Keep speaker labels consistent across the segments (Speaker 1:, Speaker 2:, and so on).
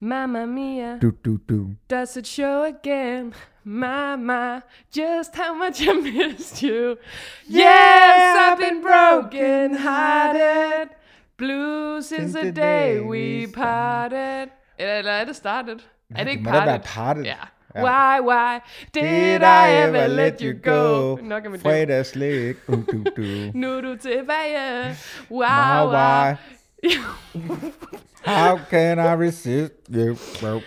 Speaker 1: Mamma mia,
Speaker 2: Du, du, du.
Speaker 1: does it show again? Mama, just how much I missed you. Yes, I've been broken hearted. Blue since the day we parted. Eller, eller er det started? Er det ikke
Speaker 2: må da være
Speaker 1: parted?
Speaker 2: parted.
Speaker 1: Ja.
Speaker 2: Ja.
Speaker 1: Why, why did I ever let you go? Nok af mit.
Speaker 2: Fredagslæg. Du, du, du.
Speaker 1: Nu er du tilbage. Wow, wow.
Speaker 2: How can I resist you? Well,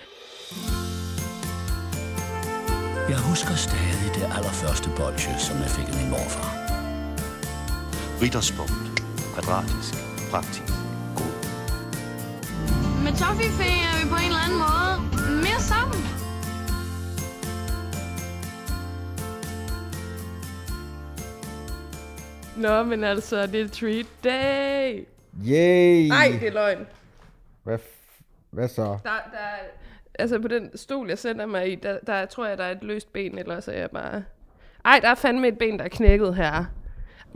Speaker 3: Jeg husker stadig det allerførste bolsje, som jeg fik af min morfar.
Speaker 4: Ritterspunkt. Kvadratisk. Praktisk. God.
Speaker 5: Med Toffifee er vi på en eller anden måde mere sammen.
Speaker 1: Nå, men altså, det er treat day.
Speaker 2: Yay!
Speaker 1: Nej, det er løgn.
Speaker 2: Hvad, f- hvad så?
Speaker 1: Der, der, er- altså på den stol, jeg sender mig i, der, der tror jeg, der er et løst ben, eller så er jeg bare... Ej, der er fandme et ben, der er knækket her.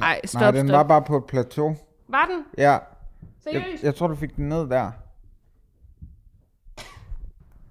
Speaker 1: Ej, stop,
Speaker 2: Nej, den
Speaker 1: stop.
Speaker 2: var bare på et plateau.
Speaker 1: Var den?
Speaker 2: Ja. Jeg,
Speaker 1: Seriøst?
Speaker 2: jeg tror, du fik den ned der.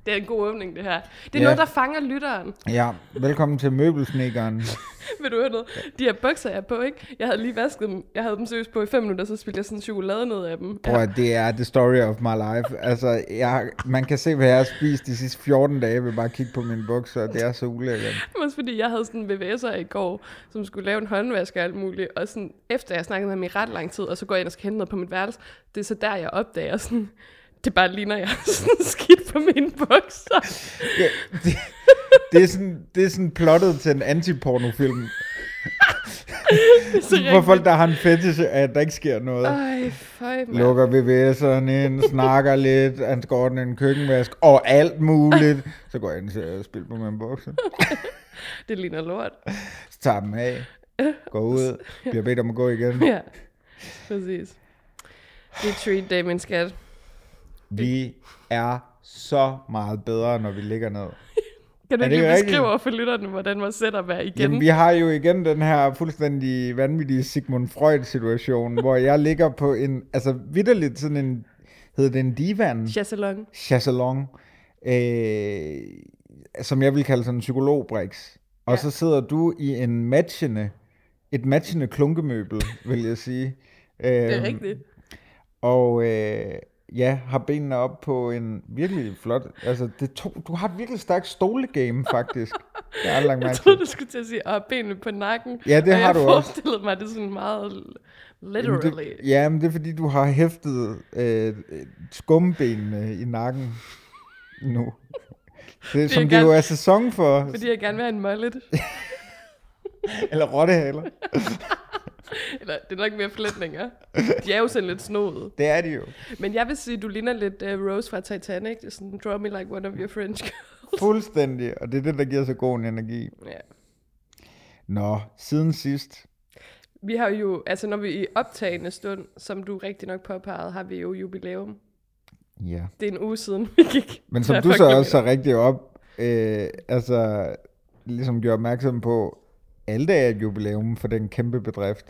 Speaker 1: Det er en god åbning, det her. Det er
Speaker 2: Ja.
Speaker 1: noget, der fanger lytteren.
Speaker 2: Ja, velkommen til møbelsnikkeren.
Speaker 1: Vil du høre noget? De her bukser, jeg er på, ikke? Jeg havde lige vasket dem. Jeg havde dem seriøst på i fem minutter, så spildte jeg sådan chokolade ned af dem.
Speaker 2: Prøv at det er the story of my life. Altså, jeg, man kan se, hvad jeg har spist de sidste 14 dage ved bare at kigge på mine bukser. Det er så ulækkert.
Speaker 1: Også fordi jeg havde sådan en VVS'er i går, som skulle lave en håndvask og alt muligt. Og sådan, efter jeg snakkede med ham i ret lang tid, og så går jeg ind og skal hente noget på mit værelse, det er så der, jeg opdager sådan, det bare ligner, jeg sådan skidt på mine bukser.
Speaker 2: Ja, det, det, er sådan, det er sådan plottet til en antipornofilm. Hvor folk, der har en fetish at der ikke sker noget.
Speaker 1: Ej, føj, mand.
Speaker 2: Lukker VVS'eren ind, snakker lidt, han skal ordne en køkkenvask, og alt muligt. Så går jeg ind og spiller på mine bukser.
Speaker 1: Det ligner lort.
Speaker 2: Så tager dem af, går ud, bliver bedt om at gå igen.
Speaker 1: Ja, præcis. Det er treat day, min skat.
Speaker 2: Vi er så meget bedre, når vi ligger ned.
Speaker 1: Kan du ikke beskrive over for lytterne, hvordan vores setup er igen?
Speaker 2: Jamen, vi har jo igen den her fuldstændig vanvittige Sigmund Freud-situation, hvor jeg ligger på en, altså vidderligt sådan en, hedder det en divan?
Speaker 1: Chassalon.
Speaker 2: chaiselong, øh, som jeg vil kalde sådan en psykologbriks. Og
Speaker 1: Ja.
Speaker 2: så sidder du i en matchende, et matchende klunkemøbel, vil jeg sige.
Speaker 1: Det er
Speaker 2: Øhm,
Speaker 1: rigtigt.
Speaker 2: Og øh, ja, har benene op på en virkelig flot, altså det to, du har et virkelig stærkt stolegame faktisk. Jeg har lagt
Speaker 1: Jeg troede, du skulle til at sige, at benene på nakken.
Speaker 2: Ja, det
Speaker 1: og
Speaker 2: har
Speaker 1: jeg
Speaker 2: du også.
Speaker 1: forestillede mig, det sådan meget literally.
Speaker 2: Jamen, det, ja, men det er fordi, du har hæftet øh, skumbenene i nakken nu. Det, som
Speaker 1: jeg
Speaker 2: det jo
Speaker 1: gerne-
Speaker 2: er sæson for.
Speaker 1: Fordi jeg gerne vil have en mullet.
Speaker 2: Eller rottehaler.
Speaker 1: Eller det er nok mere flætninger. De er jo sådan lidt snoede.
Speaker 2: Det er de jo.
Speaker 1: Men jeg vil sige, du ligner lidt uh, Rose fra Titanic. Det er sådan, draw me like one of your French girls.
Speaker 2: Fuldstændig. Og det er det, der giver så god en energi.
Speaker 1: Ja.
Speaker 2: Nå, siden sidst.
Speaker 1: Vi har jo, altså når vi er i optagende stund, som du rigtig nok påpegede, har vi jo jubilæum.
Speaker 2: Ja.
Speaker 1: Det er en uge siden, vi gik.
Speaker 2: Men som du så også så rigtig op, øh, altså ligesom gjorde opmærksom på, alle dage er et jubilæum for den kæmpe bedrift.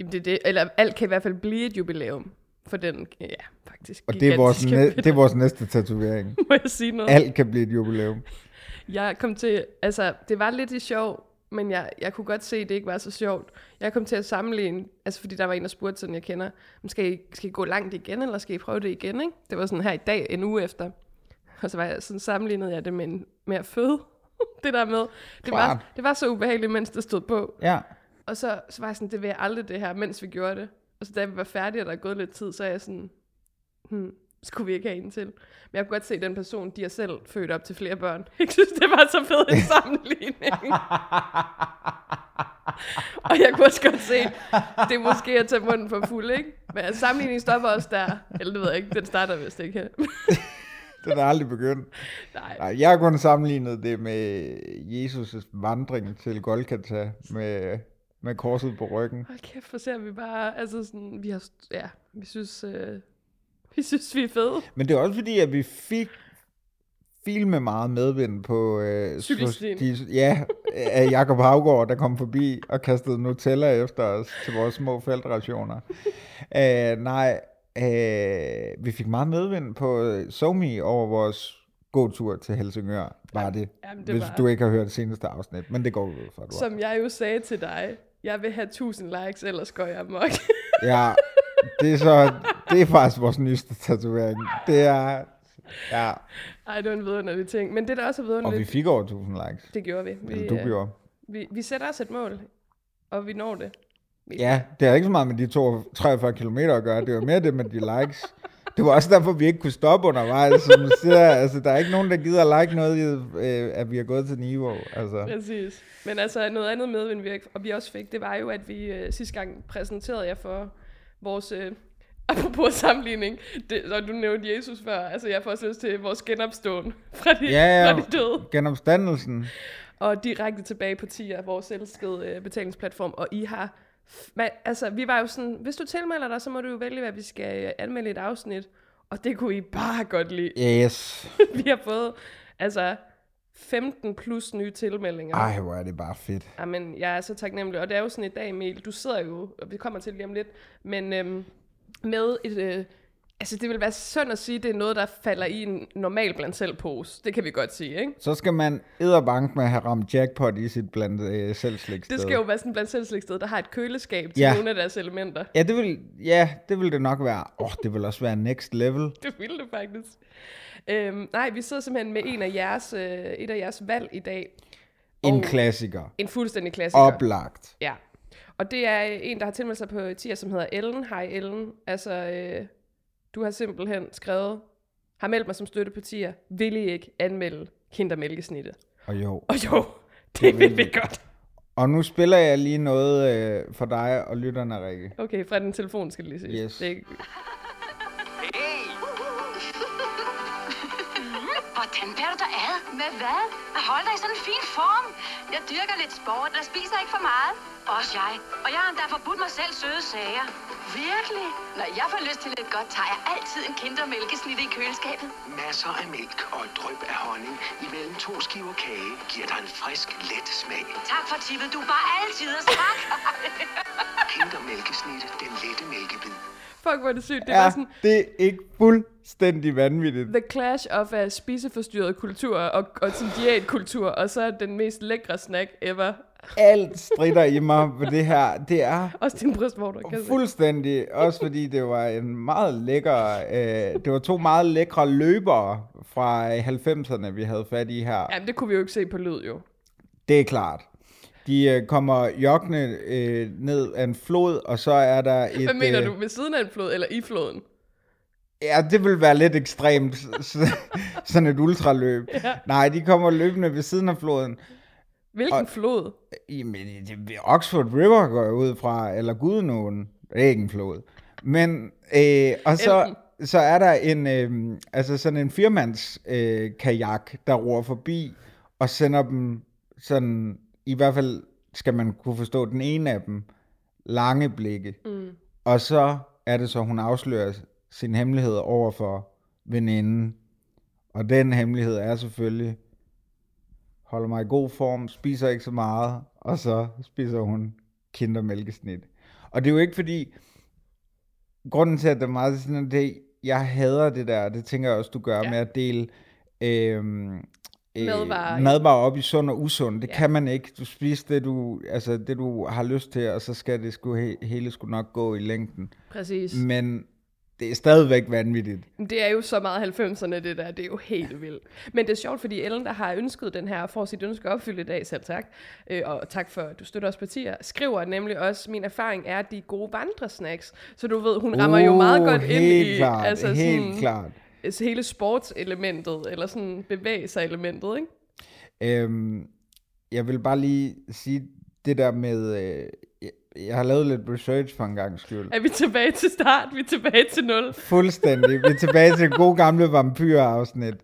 Speaker 1: Jamen, det, er det, eller alt kan i hvert fald blive et jubilæum for den, ja, faktisk
Speaker 2: Og det er, vores næ- det er vores næste tatovering.
Speaker 1: Må jeg sige noget?
Speaker 2: Alt kan blive et jubilæum.
Speaker 1: Jeg kom til, altså det var lidt i sjov, men jeg, jeg kunne godt se, at det ikke var så sjovt. Jeg kom til at sammenligne, altså fordi der var en, der spurgte sådan, jeg kender, "Men skal I, skal I gå langt igen, eller skal I prøve det igen, ikke? Det var sådan her i dag, en uge efter. Og så var jeg sådan sammenlignede jeg det med, en, med at føde. det der med, det var, det var så ubehageligt, mens det stod på.
Speaker 2: Ja.
Speaker 1: Og så, så var jeg sådan, det vil jeg aldrig det her, mens vi gjorde det. Og så da vi var færdige, og der er gået lidt tid, så er jeg sådan, hmm, skulle vi ikke have en til? Men jeg kunne godt se, at den person, de har selv født op til flere børn. Jeg synes, det var så fed en sammenligning. og jeg kunne også godt se, det er måske at tage munden for fuld, ikke? Men altså, sammenligningen stopper også der. Eller det ved jeg ikke, den starter vist ikke her.
Speaker 2: Den er aldrig begyndt.
Speaker 1: Nej.
Speaker 2: Nej, jeg har kun sammenlignet det med Jesus' vandring til Golgata med, med korset på ryggen.
Speaker 1: Hold kæft, for ser vi bare, altså sådan, vi har, ja, vi synes, øh, vi synes, vi er fede.
Speaker 2: Men det er også fordi, at vi fik fil med meget medvind på øh, de, ja, af Jakob Havgård, der kom forbi og kastede Nutella efter os til vores små feltrationer. uh, nej, øh, vi fik meget medvind på SoMe over vores gåtur til Helsingør, var det.
Speaker 1: Jamen, det
Speaker 2: hvis
Speaker 1: var-
Speaker 2: du ikke har hørt det seneste afsnit, men det går ud fra, du har.
Speaker 1: Som jeg jo sagde til dig, jeg vil have 1000 likes, ellers går jeg amok.
Speaker 2: Ja, det er så, det er faktisk vores nyeste tatovering. Det er, ja,
Speaker 1: Ej, det var en vidunderlig ting. Men det der også er
Speaker 2: og vi
Speaker 1: vidunderligt,
Speaker 2: fik over 1000 likes.
Speaker 1: det gjorde vi. Vi,
Speaker 2: Eller du
Speaker 1: øh,
Speaker 2: gjorde.
Speaker 1: vi, vi sætter os et mål, og vi når det.
Speaker 2: Ja, det har ikke så meget med de to, 43 km at gøre. Det var mere det med de likes. Det var også derfor, vi ikke kunne stoppe undervejs. Som siger, altså, der er ikke nogen, der gider like noget, øh, at vi er gået til niveau. Altså.
Speaker 1: Præcis. Men altså noget andet med, end vi, ikke- og vi også fik, det var jo, at vi øh, sidste gang præsenterede jer for vores, øh, apropos sammenligning, det, og du nævnte Jesus før, altså jeg får også lyst til vores genopståen fra de,
Speaker 2: Ja, ja.
Speaker 1: fra de døde,
Speaker 2: Genopstandelsen.
Speaker 1: og direkte tilbage på TIA, vores elskede øh, betalingsplatform, og I har, man, altså vi var jo sådan, hvis du tilmelder dig, så må du jo vælge, hvad vi skal øh, anmelde i et afsnit, og det kunne I bare godt lide.
Speaker 2: Yes.
Speaker 1: vi har fået, altså 15 plus nye tilmeldinger.
Speaker 2: Ej, hvor er det bare fedt.
Speaker 1: Jamen, jeg er så taknemmelig. Og det er jo sådan et dag, Emil. Du sidder jo, og vi kommer til lige om lidt, men øhm, med et... Øh, altså, det vil være synd at sige, at det er noget, der falder i en normal blandt selv pose. Det kan vi godt sige, ikke?
Speaker 2: Så skal man edderbank med at have ramt jackpot i sit blandt øh, selvslægtsted.
Speaker 1: Det skal jo være sådan blandt selvslægtsted, der har et køleskab til
Speaker 2: Ja.
Speaker 1: nogle af deres elementer.
Speaker 2: Ja, det vil, ja, det vil det nok være. Åh, oh, det vil også være next level.
Speaker 1: Det ville det faktisk. Øhm, nej, vi sidder simpelthen med en af jeres, øh, et af jeres valg i dag.
Speaker 2: En
Speaker 1: Og-
Speaker 2: klassiker.
Speaker 1: En fuldstændig klassiker.
Speaker 2: Oplagt.
Speaker 1: Ja. Og det er en, der har tilmeldt sig på tier, som hedder Ellen. Hej Ellen. Altså, øh, du har simpelthen skrevet, har meldt mig som støttepartier, vil I ikke anmelde kindermælkesnittet?
Speaker 2: Og jo.
Speaker 1: Og jo, det vil vi godt.
Speaker 2: Og nu spiller jeg lige noget øh, for dig og lytterne, Rikke.
Speaker 1: Okay, fra den telefon skal det lige sige.
Speaker 2: Yes.
Speaker 1: Det er,
Speaker 6: Hvordan bærer du dig ad? Med hvad? At holde dig i sådan en fin form. Jeg dyrker lidt sport og spiser ikke for meget. Også jeg. Og jeg har endda forbudt mig selv søde sager. Virkelig? Når jeg får lyst til lidt godt, tager jeg altid en kindermælkesnit i køleskabet.
Speaker 7: Masser af mælk og et dryp af honning imellem to skiver kage giver dig en frisk, let smag.
Speaker 6: Tak for tippet. Du er bare altid og tak.
Speaker 7: Kindermælkesnitte, den lette mælkebid.
Speaker 1: Fuck, hvor er det sygt. Det var
Speaker 2: Ja,
Speaker 1: sådan
Speaker 2: det er ikke fuldstændig vanvittigt.
Speaker 1: the clash of uh, spiseforstyrret kultur og, og sådan diætkultur, og så den mest lækre snack ever.
Speaker 2: Alt strider i mig på det her. Det er
Speaker 1: Også din brystvorter, kan
Speaker 2: fuldstændig, også fordi det var en meget lækker, øh, det var to meget lækre løbere fra 90'erne, vi havde fat i her.
Speaker 1: Jamen, det kunne vi jo ikke se på lyd, jo.
Speaker 2: Det er klart. De øh, kommer joggende øh, ned af en flod, og så er der et...
Speaker 1: Hvad mener
Speaker 2: øh,
Speaker 1: du? Ved siden af en flod, eller i floden?
Speaker 2: Ja, det vil være lidt ekstremt, sådan et ultraløb.
Speaker 1: Ja.
Speaker 2: Nej, de kommer løbende ved siden af floden.
Speaker 1: Hvilken
Speaker 2: Og-
Speaker 1: flod?
Speaker 2: Jamen, det, Oxford River går jeg ud fra, eller Gudenåen. Det er ikke en flod. Men, øh, og så, så er der en, øh, altså sådan en firmands øh, kajak, der roer forbi, og sender dem sådan, i hvert fald skal man kunne forstå den ene af dem, lange blikke. Mm. Og så er det så, hun afslører sin hemmelighed over for veninden. Og den hemmelighed er selvfølgelig, holder mig i god form, spiser ikke så meget, og så spiser hun kindermælkesnit. Og det er jo ikke fordi, grunden til, at det er meget sådan, det, jeg hader det der, det tænker jeg også, du gør,
Speaker 1: Ja.
Speaker 2: med at dele øhm, øh,
Speaker 1: Madvarer, ja.
Speaker 2: madvarer op i sund og usund. Det
Speaker 1: Ja.
Speaker 2: kan man ikke. Du spiser det du, altså det, du har lyst til, og så skal det sgu, he, hele skulle nok gå i længden.
Speaker 1: Præcis.
Speaker 2: Men det er stadigvæk vanvittigt.
Speaker 1: Det er jo så meget 90'erne, det der. Det er jo helt vildt. Men det er sjovt, fordi Ellen, der har ønsket den her, får sit ønske opfyldt i dag, selv tak. Øh, og tak for, at du støtter os partier. Skriver nemlig også, min erfaring er, at de gode vandresnacks. Så du ved, hun rammer jo meget godt ind
Speaker 2: Uh,
Speaker 1: i
Speaker 2: klart,
Speaker 1: altså
Speaker 2: helt
Speaker 1: sådan,
Speaker 2: klart.
Speaker 1: Altså hele sportselementet, eller sådan bevæge sig elementet, ikke?
Speaker 2: Øhm, jeg vil bare lige sige det der med... Øh, jeg, har lavet lidt research for en gang skyld.
Speaker 1: Er vi tilbage til start? Vi er tilbage til nul.
Speaker 2: Fuldstændig. Vi er tilbage til gode gamle vampyrafsnit.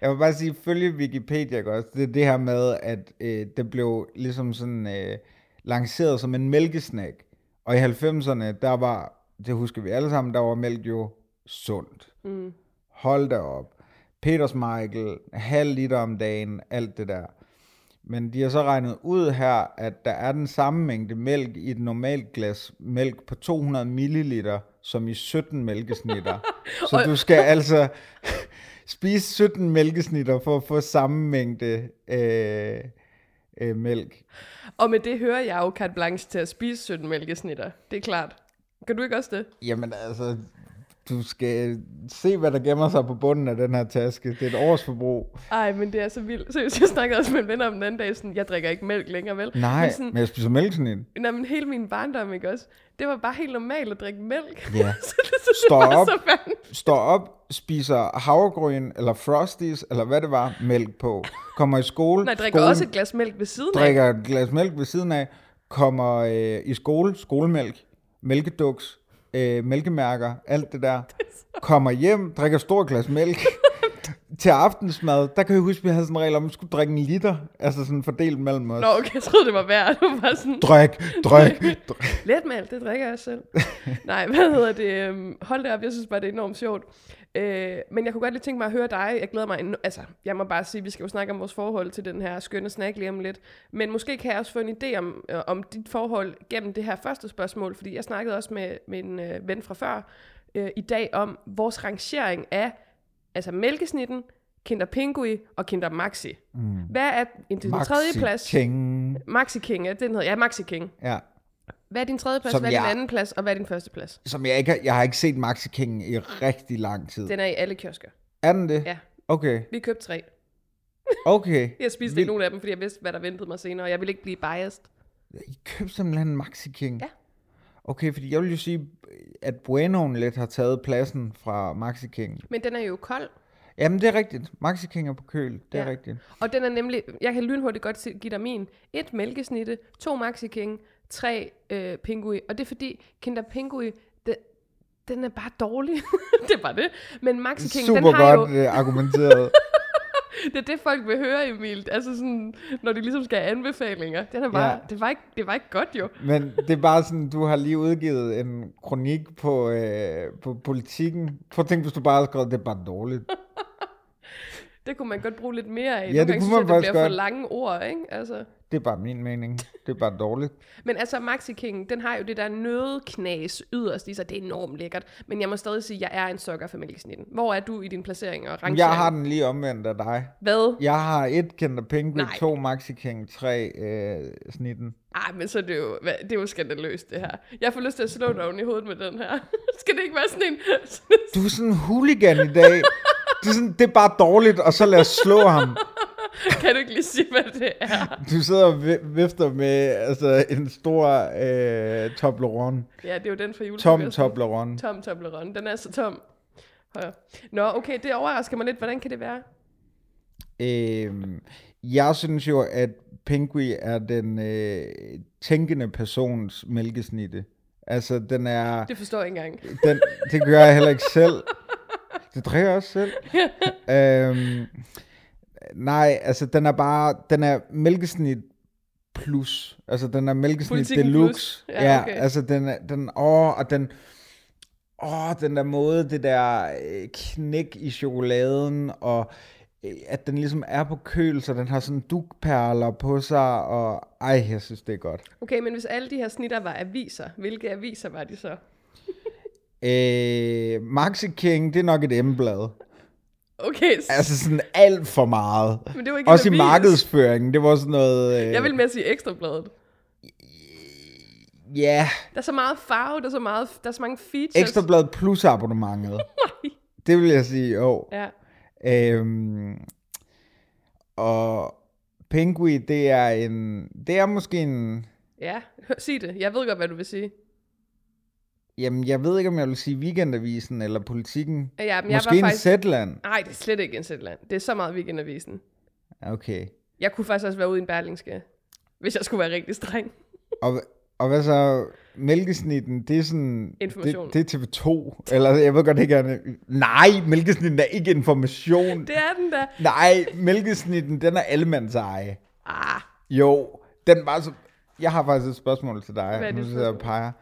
Speaker 2: Jeg vil bare sige, følge Wikipedia også. Det er det her med, at øh, det blev ligesom sådan øh, lanceret som en mælkesnack. Og i 90'erne, der var, det husker vi alle sammen, der var mælk jo sundt. Mm. Hold da op. Peters Michael, halv liter om dagen, alt det der. Men de har så regnet ud her, at der er den samme mængde mælk i et normalt glas mælk på 200 milliliter som i 17 mælkesnitter. Så du skal altså spise 17 mælkesnitter for at få samme mængde øh, øh, mælk.
Speaker 1: Og med det hører jeg jo carte blanche til at spise 17 mælkesnitter. Det er klart. Kan du ikke også det?
Speaker 2: Jamen altså, du skal se, hvad der gemmer sig på bunden af den her taske. Det er et års forbrug.
Speaker 1: Ej, men det er så vildt. Seriøst, jeg snakkede også med en ven om den anden dag, sådan, jeg drikker ikke mælk længere, vel?
Speaker 2: Nej,
Speaker 1: Men, sådan,
Speaker 2: men jeg spiser mælkesnit.
Speaker 1: nej, men hele min barndom, ikke også? Det var bare helt normalt at drikke mælk.
Speaker 2: Ja.
Speaker 1: så det, så det
Speaker 2: Står op.
Speaker 1: så.
Speaker 2: Står op, spiser havregryn eller frosties, eller hvad det var, mælk på. Kommer i skole.
Speaker 1: Nej, drikker
Speaker 2: skole,
Speaker 1: også et glas mælk ved siden af.
Speaker 2: drikker et glas mælk ved siden af, kommer øh, i skole, skolemælk, mælkeduks, øh, mælkemærker, alt det der. Kommer hjem, drikker et stort glas mælk. Til aftensmad, der kan jeg huske, at vi havde sådan en regel om, at vi skulle drikke en liter, altså sådan fordelt mellem os.
Speaker 1: Nå, okay, jeg troede, det var værd. Det var sådan,
Speaker 2: Drik, drik, drik.
Speaker 1: letmælk, det drikker jeg selv. Nej, hvad hedder det? øhm, Hold det op, jeg synes bare, det er enormt sjovt. Øh, men jeg kunne godt lige tænke mig at høre dig. Jeg glæder mig, en- altså, jeg må bare sige, vi skal jo snakke om vores forhold til den her skønne snack lige om lidt. Men måske kan jeg også få en idé om, øh, om dit forhold gennem det her første spørgsmål, fordi jeg snakkede også med, en øh, ven fra før øh, i dag om vores rangering af altså mælkesnitten, Kinder Pingui og Kinder Maxi. Mm. Hvad er den tredje plads?
Speaker 2: King.
Speaker 1: Maxi King, ja, den hedder, ja, Maxi King.
Speaker 2: Ja.
Speaker 1: Hvad er din tredje plads,
Speaker 2: Som
Speaker 1: hvad er din
Speaker 2: jeg-
Speaker 1: anden plads, og hvad er din første plads?
Speaker 2: Som jeg ikke har, jeg har ikke set Maxi King i rigtig lang tid.
Speaker 1: Den er i alle kiosker.
Speaker 2: Er den det?
Speaker 1: Ja.
Speaker 2: Okay,
Speaker 1: Vi købte tre.
Speaker 2: okay.
Speaker 1: Jeg spiste
Speaker 2: Vildt.
Speaker 1: ikke nogen af dem, fordi jeg vidste, hvad der ventede mig senere, og jeg ville ikke blive biased.
Speaker 2: I købte simpelthen Maxi King?
Speaker 1: Ja.
Speaker 2: Okay, fordi jeg vil jo sige, at Buenoen lidt har taget pladsen fra Maxi King.
Speaker 1: Men den er jo kold,
Speaker 2: Jamen, det er rigtigt. Maxi King er på køl. Det er
Speaker 1: Ja.
Speaker 2: rigtigt.
Speaker 1: og den er nemlig, jeg kan lynhurtigt godt give dig min. Et mælkesnitte, to Maxi King, tre øh, Pingui, og det er fordi Kinder Pingui, det, den er bare dårlig. det er bare det. Men Maxi King,
Speaker 2: Super
Speaker 1: den har
Speaker 2: godt
Speaker 1: jo,
Speaker 2: jo... argumenteret.
Speaker 1: det er det, folk vil høre, Emil. Altså sådan, når de ligesom skal have anbefalinger. Den er bare,
Speaker 2: Ja.
Speaker 1: det, var ikke, det var ikke godt jo.
Speaker 2: Men det er bare sådan, du har lige udgivet en kronik på, øh, på politikken. Prøv at tænke, hvis du bare har skrevet, det er bare dårligt.
Speaker 1: Det kunne man godt bruge lidt mere af.
Speaker 2: Ja,
Speaker 1: Nogle
Speaker 2: det kunne
Speaker 1: synes
Speaker 2: man
Speaker 1: jeg, det bliver for
Speaker 2: godt.
Speaker 1: lange ord, ikke? Altså.
Speaker 2: Det er bare min mening. Det er bare dårligt.
Speaker 1: Men altså, Maxi King, den har jo det der nødeknas yderst i sig. Det er enormt lækkert. Men jeg må stadig sige, at jeg er en sukker for mælkesnitten. Hvor er du i din placering og rangering?
Speaker 2: Jeg har den lige omvendt af dig.
Speaker 1: Hvad?
Speaker 2: Jeg har et Kinder Penguin,
Speaker 1: Nej.
Speaker 2: to Maxi King, tre øh, snitten.
Speaker 1: Ej, men så er det jo, det er jo skandaløst, det her. Jeg får lyst til at slå dig oven i hovedet med den her. Skal det ikke være sådan en... Sådan
Speaker 2: Du er sådan en hooligan i dag. Det er, sådan, det er bare dårligt, og så lad os slå ham.
Speaker 1: kan du ikke lige sige, hvad det er?
Speaker 2: Du sidder og vi- vifter med altså, en stor øh, Toblerone.
Speaker 1: Ja, det er jo den fra
Speaker 2: Tom
Speaker 1: julefrokosten.
Speaker 2: Toblerone.
Speaker 1: Tom Toblerone. Den er så tom. Højre. Nå, okay, det overrasker mig lidt. Hvordan kan det være?
Speaker 2: Øhm, jeg synes jo, at Pingui er den øh, tænkende persons mælkesnitte. Altså, den er...
Speaker 1: Det forstår jeg ikke engang.
Speaker 2: Den, det gør jeg heller ikke selv. Det drikker også selv. øhm, nej, altså den er bare, den er mælkesnit plus. Altså den er mælkesnit
Speaker 1: Politikken
Speaker 2: deluxe.
Speaker 1: plus. Ja, okay.
Speaker 2: altså den, er- den, åh, og den, åh, den der måde, det der øh, knæk i chokoladen, og øh, at den ligesom er på køl, så den har sådan dukperler på sig, og ej, jeg synes, det er godt.
Speaker 1: Okay, men hvis alle de her snitter var aviser, hvilke aviser var de så?
Speaker 2: Øh, Maxi King, det er nok et emblad.
Speaker 1: Okay,
Speaker 2: Altså sådan alt for meget.
Speaker 1: men det var ikke
Speaker 2: Også i markedsføringen, det var sådan noget... Øh,
Speaker 1: Jeg vil med at sige ekstrabladet.
Speaker 2: Ja,
Speaker 1: Der er så meget farve, der er så, meget, der er så mange features.
Speaker 2: Ekstrablad plus abonnementet. det vil jeg sige, jo.
Speaker 1: Ja.
Speaker 2: Øhm, og Pingui, det er en... Det er måske en...
Speaker 1: Ja, sig det. Jeg ved godt, hvad du vil sige.
Speaker 2: Jamen, jeg ved ikke, om jeg vil sige Weekendavisen eller Politikken.
Speaker 1: Ja, men jeg
Speaker 2: Måske
Speaker 1: var
Speaker 2: en
Speaker 1: faktisk...
Speaker 2: Zetland.
Speaker 1: Nej, det er slet ikke en Zetland. Det er så meget weekendavisen.
Speaker 2: Okay.
Speaker 1: Jeg kunne faktisk også være ude i en berlingske, hvis jeg skulle være rigtig streng.
Speaker 2: Og, og hvad så? Mælkesnitten, det er sådan...
Speaker 1: Information.
Speaker 2: Det, det er TV2. Eller jeg ved godt ikke, er Nej, mælkesnitten er ikke information.
Speaker 1: Det er den der.
Speaker 2: Nej, mælkesnitten, den er allemands eje.
Speaker 1: Ah,
Speaker 2: Jo, den var så... Jeg har faktisk et spørgsmål til dig.
Speaker 1: Hvad er
Speaker 2: nu
Speaker 1: dit
Speaker 2: sidder jeg og peger.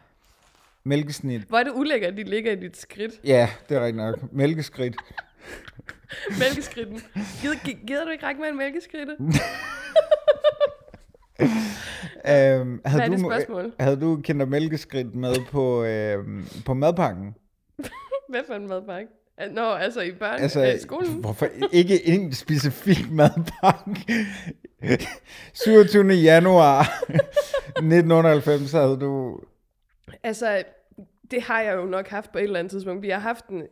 Speaker 2: Mælkesnit.
Speaker 1: hvor er det ulækkert, at de ligger i dit skridt.
Speaker 2: Ja, det er rigtigt nok. Mælkeskridt.
Speaker 1: Mælkeskridten. Gider, gi- gider du ikke række med en mælkeskridte?
Speaker 2: Øhm, havde,
Speaker 1: er det
Speaker 2: du,
Speaker 1: spørgsmål?
Speaker 2: havde du kinder mælkeskridt med på, øhm, på madpakken?
Speaker 1: Hvad for en madpakke? Ah, Nå, altså i børn,
Speaker 2: Altså,
Speaker 1: øh, skolen.
Speaker 2: hvorfor ikke en specifik madpakke? 27. januar 1998 havde du...
Speaker 1: Altså, det har jeg jo nok haft på et eller andet tidspunkt. Vi har haft en,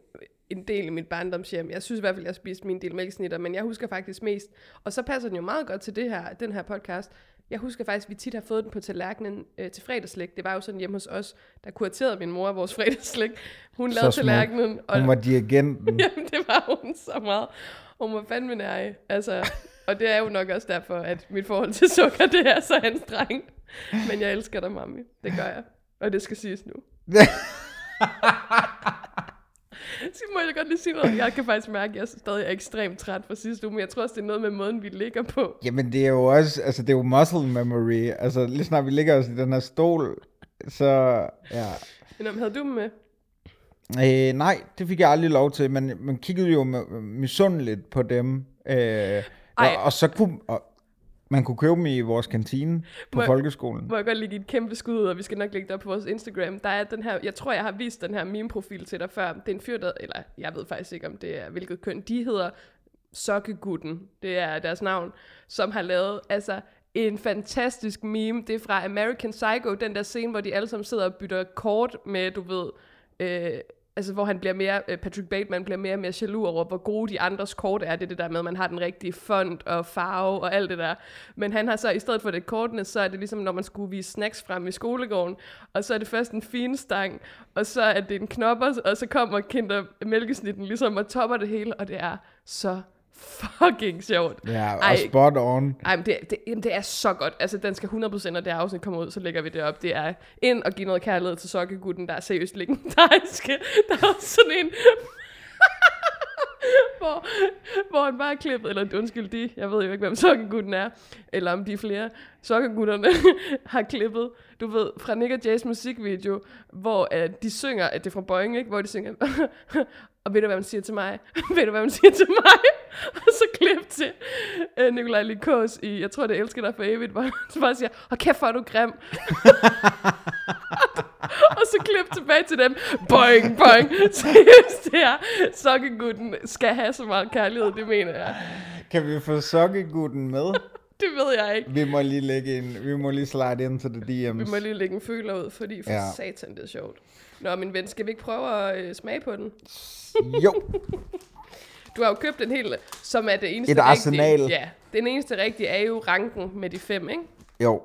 Speaker 1: en del i mit barndomshjem. Jeg synes i hvert fald, jeg har spist min del mælkesnitter, men jeg husker faktisk mest. Og så passer den jo meget godt til det her, den her podcast. Jeg husker faktisk, at vi tit har fået den på tallerkenen øh, til fredagslæg. Det var jo sådan hjemme hos os, der kuraterede min mor vores fredagslæg. Hun lavede tallerkenen. Og,
Speaker 2: Hun var dirigenten.
Speaker 1: Jamen, det var hun så meget. Hun var fandme nær. Altså, og det er jo nok også derfor, at mit forhold til sukker, det er så anstrengt. Men jeg elsker dig, mami. Det gør jeg. Og det skal siges nu. Så må jeg godt lige sige noget. Jeg kan faktisk mærke, at jeg stadig er ekstremt træt fra sidste uge, men jeg tror også, det er noget med måden, vi ligger på.
Speaker 2: Jamen, det er jo også... Altså, det er jo muscle memory. Altså, lige snart vi ligger os i den her stol, så... Ja.
Speaker 1: Men havde du dem med?
Speaker 2: Øh, nej, det fik jeg aldrig lov til, men man kiggede jo misundeligt på dem. Øh, og, og så kunne... Og, man kunne købe dem i vores kantine på
Speaker 1: Må
Speaker 2: folkeskolen.
Speaker 1: Må jeg godt lige give et kæmpe skud ud, og vi skal nok lægge det op på vores Instagram. Der er den her, jeg tror, jeg har vist den her meme-profil til dig før. Det er en fyr, der, eller jeg ved faktisk ikke, om det er hvilket køn. De hedder Sokkegutten, det er deres navn, som har lavet, altså, en fantastisk meme. Det er fra American Psycho, den der scene, hvor de alle sammen sidder og bytter kort med, du ved, øh, altså hvor han bliver mere, øh, Patrick Bateman bliver mere og mere jaloux over, hvor gode de andres kort er. Det er det der med, at man har den rigtige font og farve og alt det der. Men han har så, i stedet for det kortene, så er det ligesom, når man skulle vise snacks frem i skolegården, og så er det først en fin stang, og så er det en knopper, og så kommer kinder mælkesnitten ligesom og topper det hele, og det er så fucking sjovt.
Speaker 2: Ja, og
Speaker 1: Ej,
Speaker 2: spot on.
Speaker 1: ej, men det, det, jamen, det er så godt. Altså, den skal 100%, når det her afsnit kommer ud, så lægger vi det op. Det er ind og give noget kærlighed til sokkegutten, der er seriøst legendarisk. Der er også sådan en... hvor, hvor han bare er klippet, eller undskyld de, jeg ved jo ikke, hvem sokkegutten er, eller om de er flere, sokkegutterne har klippet, du ved, fra Nick og Jays musikvideo, hvor uh, de synger, at det er fra Boeing, ikke? hvor de synger, og ved du, hvad man siger til mig? ved du, hvad man siger til mig? og så klip til uh, Nikolaj Likos i, jeg tror, det elsker dig for evigt, hvor han bare siger, og kæft, hvor er du grim. og så klip tilbage til dem. Boing, boing. Seriøst, det her. Sokkegutten skal have så meget kærlighed, det mener jeg.
Speaker 2: Kan vi få sokkegutten med?
Speaker 1: Det ved jeg ikke.
Speaker 2: Vi må lige lægge en, vi må lige slide ind til det DM's.
Speaker 1: Vi må lige lægge en føler ud, fordi for
Speaker 2: Ja.
Speaker 1: satan, det er sjovt. Nå, min ven, skal vi ikke prøve at øh, smage på den?
Speaker 2: Jo,
Speaker 1: Du har jo købt en hel, som er det eneste
Speaker 2: Et
Speaker 1: rigtige.
Speaker 2: arsenal.
Speaker 1: Ja, den eneste rigtige er jo ranken med de fem, ikke?
Speaker 2: jo.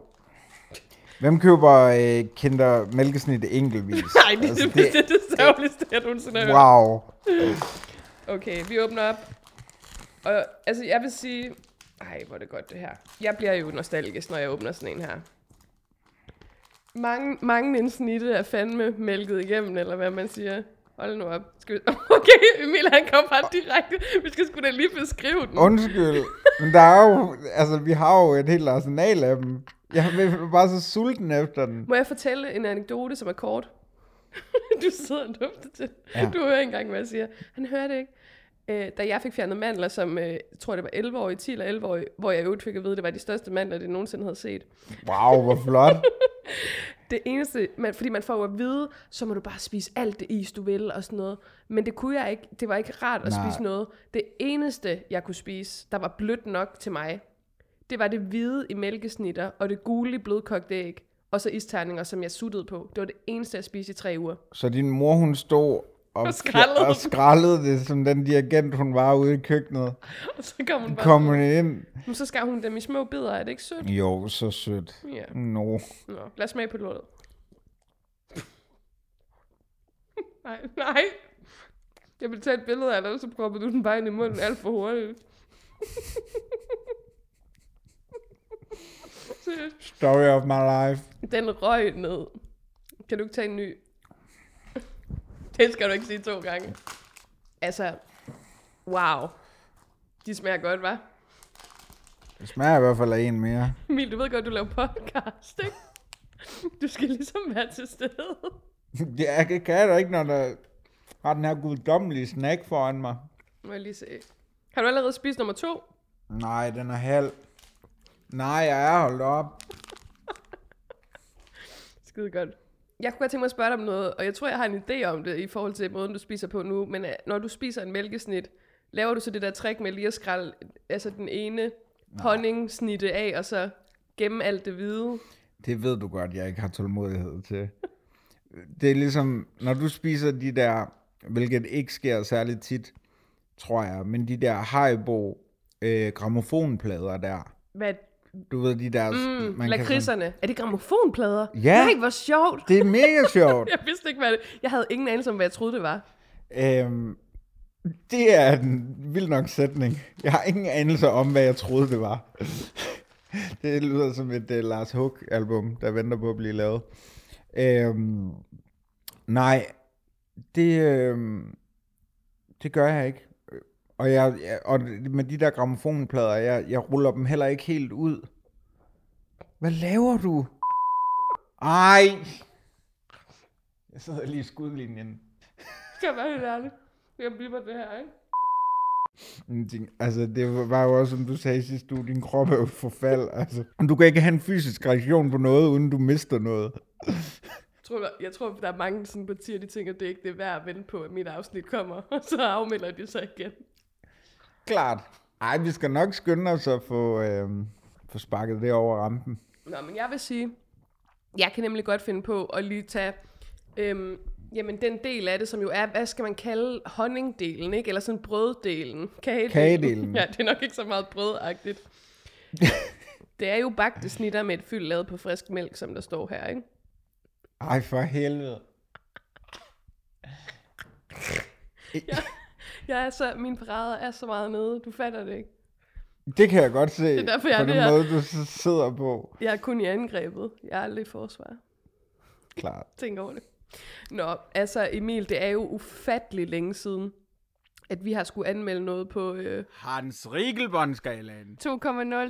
Speaker 2: Hvem køber øh, Kinder mælkesnit enkeltvis?
Speaker 1: Nej, det, altså, det, det, det, er det sørgeligste, jeg nogensinde har.
Speaker 2: Wow.
Speaker 1: Okay, vi åbner op. Og altså, jeg vil sige... Ej, hvor er det godt det her. Jeg bliver jo nostalgisk, når jeg åbner sådan en her. Mange, mange en snitte er fandme mælket igennem, eller hvad man siger. Hold nu op. Skal vi... Okay, Emil han kom bare direkte. Vi skal sgu da lige beskrive den.
Speaker 2: Undskyld, men der er jo, altså vi har jo et helt arsenal af dem. Jeg er bare så sulten efter den.
Speaker 1: Må jeg fortælle en anekdote, som er kort? du sidder og dufter til. Ja. Du hører ikke engang, hvad jeg siger. Han hører det ikke. Øh, da jeg fik fjernet mandler, som øh, jeg tror det var 11 år, 10 eller 11 år, hvor jeg i øvrigt fik at vide, at det var de største mandler, det nogensinde havde set.
Speaker 2: Wow, hvor flot.
Speaker 1: Det eneste, man, fordi man får jo at vide, så må du bare spise alt det is, du vil og sådan noget. Men det kunne jeg ikke. Det var ikke rart at
Speaker 2: Nej.
Speaker 1: spise noget. Det eneste, jeg kunne spise, der var blødt nok til mig, det var det hvide i mælkesnitter, og det gule i blødkogte æg, og så isterninger, som jeg suttede på. Det var det eneste, jeg spiste i tre uger.
Speaker 2: Så din mor, hun stod og,
Speaker 1: Og skrællede
Speaker 2: og
Speaker 1: den.
Speaker 2: skrællede det, som den dirigent, hun var ude i køkkenet.
Speaker 1: Og så kom hun bare
Speaker 2: Kom hun ind.
Speaker 1: Men så skar hun dem i små bidder, er det ikke sødt?
Speaker 2: Jo, så sødt.
Speaker 1: Ja.
Speaker 2: No.
Speaker 1: Nå, lad os smage på lortet. nej, nej. Jeg vil tage et billede af dig, så propper du den bare ind i munden alt for hurtigt.
Speaker 2: Story of my life.
Speaker 1: Den røg ned. Kan du ikke tage en ny? Det skal du ikke sige to gange. Altså, wow. De smager godt, hva'?
Speaker 2: Det smager i hvert fald af en mere.
Speaker 1: Emil, du ved godt, du laver podcast, ikke? Du skal ligesom være til stede.
Speaker 2: Ja, kan- kan jeg da ikke, når der har den her guddommelige snack foran mig.
Speaker 1: Må jeg lige se. Har du allerede spist nummer to?
Speaker 2: Nej, den er halv. Nej, jeg er holdt op.
Speaker 1: Skide godt. Jeg kunne godt tænke mig at spørge dig om noget, og jeg tror, jeg har en idé om det i forhold til måden, du spiser på nu. Men øh, når du spiser en mælkesnit, laver du så det der trick med lige at skrælle altså den ene honningsnitte af, og så gemme alt det hvide?
Speaker 2: Det ved du godt, jeg ikke har tålmodighed til. Det er ligesom, når du spiser de der, hvilket ikke sker særlig tit, tror jeg, men de der Haribo øh, gramofonplader der.
Speaker 1: Hvad?
Speaker 2: Du ved, de der...
Speaker 1: Mm,
Speaker 2: kan
Speaker 1: lakridserne. Er det gramofonplader?
Speaker 2: Ja.
Speaker 1: Nej, hvor sjovt.
Speaker 2: Det er mega sjovt.
Speaker 1: Jeg vidste ikke, hvad det Jeg havde ingen anelse om, hvad jeg troede, det var.
Speaker 2: øhm, det er en vild nok sætning. Jeg har ingen anelse om, hvad jeg troede, det var. det lyder som et uh, Lars Hook-album, der venter på at blive lavet. Øhm, nej, det, øhm, det gør jeg ikke. Og, jeg, jeg, og med de der gramofonplader, jeg, jeg ruller dem heller ikke helt ud. Hvad laver du? Ej! Jeg sidder lige i skudlinjen.
Speaker 1: Skal jeg være helt ærlig? Jeg bliver det her, ikke?
Speaker 2: Altså, det var jo også, som du sagde sidste uge, din krop er jo forfald. Altså. Du kan ikke have en fysisk reaktion på noget, uden du mister noget.
Speaker 1: Jeg tror, jeg tror, der er mange sådan partier, de tænker, det er ikke det er værd at vente på, at mit afsnit kommer, og så afmelder de sig igen.
Speaker 2: Klart. Ej, vi skal nok skynde os at få, øh, få sparket det over rampen.
Speaker 1: Nå, men jeg vil sige, jeg kan nemlig godt finde på at lige tage, øhm, jamen den del af det, som jo er, hvad skal man kalde honningdelen, ikke? Eller sådan brøddelen, kagedelen.
Speaker 2: Kagedelen.
Speaker 1: Ja, det er nok ikke så meget brødagtigt. det er jo bagte snitter med et fyld lavet på frisk mælk, som der står her, ikke?
Speaker 2: Ej, for helvede.
Speaker 1: Jeg er så, min parade er så meget nede, du fatter det ikke.
Speaker 2: Det kan jeg godt se,
Speaker 1: Det er derfor, jeg
Speaker 2: på
Speaker 1: er
Speaker 2: den
Speaker 1: der.
Speaker 2: måde, du sidder på.
Speaker 1: Jeg er kun i angrebet. Jeg er aldrig i forsvar.
Speaker 2: Klart.
Speaker 1: Tænk over det. Nå, altså Emil, det er jo ufattelig længe siden, at vi har skulle anmelde noget på øh,
Speaker 2: Hans Riegelbåndskalaen.
Speaker 1: 2,0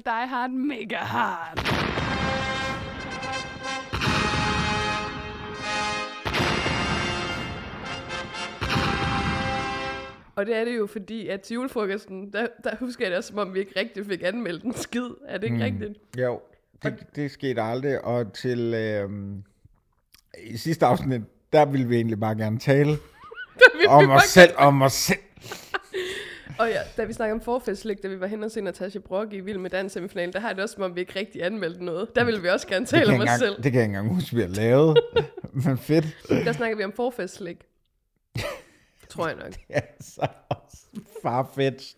Speaker 1: Die Hard Mega Hard. Og det er det jo fordi, at til julefrokosten, der, der husker jeg det også, som om vi ikke rigtig fik anmeldt en skid. Er det ikke mm. rigtigt?
Speaker 2: Jo, det, det skete aldrig. Og til øh, i sidste afsnit, der ville vi egentlig bare gerne tale om os selv, om os selv.
Speaker 1: Og ja, da vi snakkede om forfestlæg, da vi var hen og se Natasha Brock i Vild med Dans semifinalen, der har det også, som om vi ikke rigtig anmeldte noget. Der ville vi også gerne tale om os
Speaker 2: ikke
Speaker 1: selv.
Speaker 2: engang, det kan jeg ikke engang huske, vi har lavet. Men fedt.
Speaker 1: Der snakker vi om forfestlæg. Tror jeg nok.
Speaker 2: Ja, så farfetched.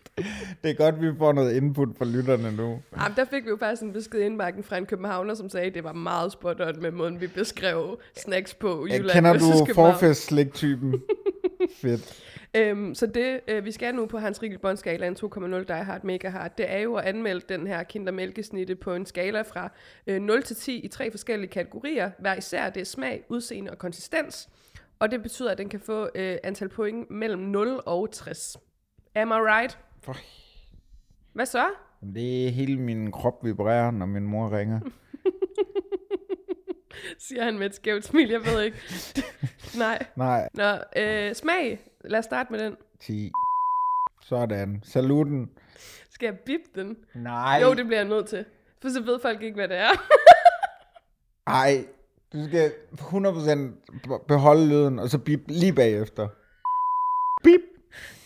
Speaker 2: Det er godt, vi får noget input fra lytterne nu.
Speaker 1: Jamen, der fik vi jo faktisk en besked i indbakken fra en københavner, som sagde, at det var meget spot on med måden, vi beskrev snacks på Jylland
Speaker 2: kender du forfest-slik-typen? Fedt.
Speaker 1: Øhm, så det, øh, vi skal nu på Hans Rikkel Bond-skalaen 2,0 Die Hard Mega Hard, det er jo at anmelde den her kindermælkesnitte på en skala fra øh, 0 til 10 i tre forskellige kategorier. Hver især det er smag, udseende og konsistens. Og det betyder, at den kan få øh, antal point mellem 0 og 60. Am I right?
Speaker 2: For...
Speaker 1: Hvad så?
Speaker 2: Jamen, Det er hele min krop vibrerer, når min mor ringer.
Speaker 1: Siger han med et skævt smil, jeg ved ikke. Nej.
Speaker 2: Nej,
Speaker 1: Nå, øh, smag. Lad os starte med den.
Speaker 2: 10. Sådan. Saluten.
Speaker 1: Skal jeg bip den?
Speaker 2: Nej.
Speaker 1: Jo, det bliver jeg nødt til. For så ved folk ikke, hvad det er.
Speaker 2: Ej, du skal 100% be- beholde lyden, og så bip lige bagefter. Bip.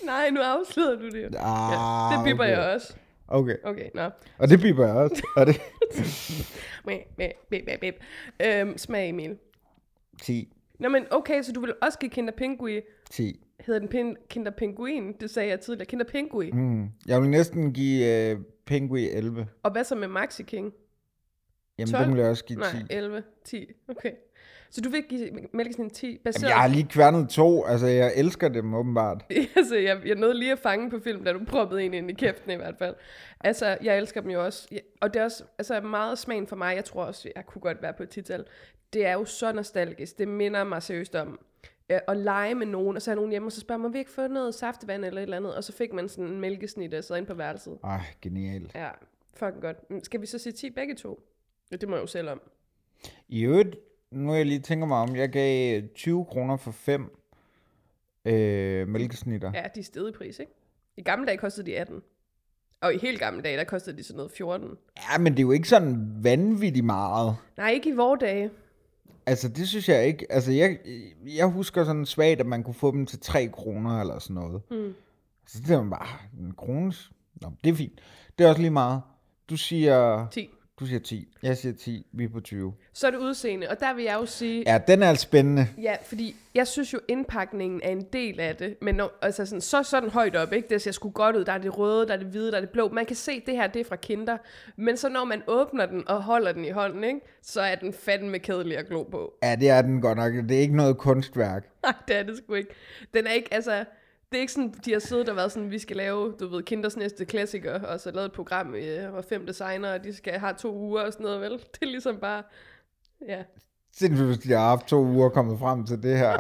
Speaker 1: Nej, nu afslører du det.
Speaker 2: Ah,
Speaker 1: Ja, det bipper
Speaker 2: okay.
Speaker 1: jeg også.
Speaker 2: Okay,
Speaker 1: Okay, nå.
Speaker 2: og det bipper jeg også. Og det
Speaker 1: Bip, bip, bip, bip. Øhm, smag, Emil.
Speaker 2: 10.
Speaker 1: Nå, men okay, så du vil også give Kinder Pingui.
Speaker 2: 10.
Speaker 1: Hedder den pin, Kinder Pinguin? Det sagde jeg tidligere. Kinder Pingui. Mm.
Speaker 2: Jeg vil næsten give uh, Pingui 11.
Speaker 1: Og hvad så med Maxi King?
Speaker 2: Jamen,
Speaker 1: 12?
Speaker 2: den vil jeg også give 10.
Speaker 1: Nej, 11, 10. Okay. Så du vil give mælkesnit 10 baseret...
Speaker 2: Jamen, jeg har lige kværnet to. Altså, jeg elsker dem åbenbart.
Speaker 1: altså, jeg, jeg nåede lige at fange på film, da du proppede en ind i kæften i hvert fald. Altså, jeg elsker dem jo også. Og det er også altså, meget smagen for mig. Jeg tror også, jeg kunne godt være på et tital. Det er jo så nostalgisk. Det minder mig seriøst om øh, at lege med nogen, og så er nogen hjemme, og så spørger man, vil ikke få noget saftevand eller et eller andet? Og så fik man sådan en mælkesnit, der sad inde på værelset.
Speaker 2: Ej, genialt.
Speaker 1: Ja, fucking godt. Skal vi så sige 10 begge to? Ja, det må jeg jo selv om.
Speaker 2: I øvrigt, nu jeg lige tænker mig om, jeg gav 20 kroner for 5 øh, mælkesnitter.
Speaker 1: Ja, de er stedet i pris, ikke? I gamle dage kostede de 18. Og i helt gamle dage, der kostede de sådan noget 14.
Speaker 2: Ja, men det er jo ikke sådan vanvittigt meget.
Speaker 1: Nej, ikke i vore dage.
Speaker 2: Altså, det synes jeg ikke. Altså, jeg, jeg husker sådan svagt, at man kunne få dem til 3 kroner eller sådan noget. Mm. Så det er man bare, en krone. Nå, det er fint. Det er også lige meget. Du siger,
Speaker 1: 10.
Speaker 2: du siger 10. Jeg siger 10. Vi er på 20.
Speaker 1: Så er det udseende, og der vil jeg jo sige,
Speaker 2: Ja, den er altså spændende.
Speaker 1: Ja, fordi jeg synes jo, indpakningen er en del af det. Men når, altså sådan, så sådan højt op, ikke? Det ser sgu godt ud. Der er det røde, der er det hvide, der er det blå. Man kan se, det her det er fra kinder. Men så når man åbner den og holder den i hånden, ikke? Så er den fandme kedelig at glo på.
Speaker 2: Ja, det er den godt nok. Det er ikke noget kunstværk.
Speaker 1: Nej, det er det sgu ikke. Den er ikke, altså... Det er ikke sådan, de har siddet og været sådan, vi skal lave, du ved, Kinders næste klassiker, og så lavet et program, øh, og fem designer, og de skal have to uger og sådan noget, vel? Det er ligesom bare, ja.
Speaker 2: Hvis de har haft to uger kommet frem til det her.